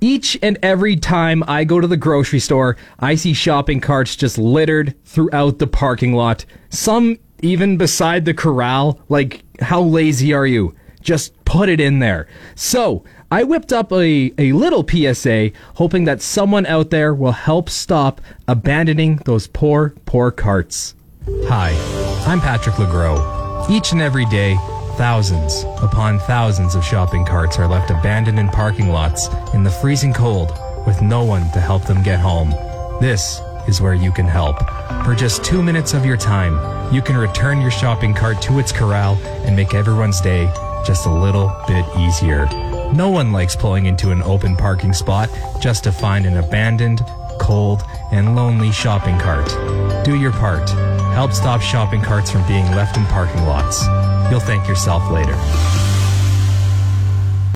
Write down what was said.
Each and every time I go to the grocery store, I see shopping carts just littered throughout the parking lot. Some even beside the corral. Like, how lazy are you? Just put it in there. So, I whipped up a, a little PSA, hoping that someone out there will help stop abandoning those poor, poor carts. Hi, I'm Patrick LeGros. Each and every day, thousands upon thousands of shopping carts are left abandoned in parking lots in the freezing cold with no one to help them get home. This is where you can help. For just two minutes of your time, you can return your shopping cart to its corral and make everyone's day just a little bit easier. No one likes pulling into an open parking spot just to find an abandoned, cold, and lonely shopping cart. Do your part. Help stop shopping carts from being left in parking lots. You'll thank yourself later.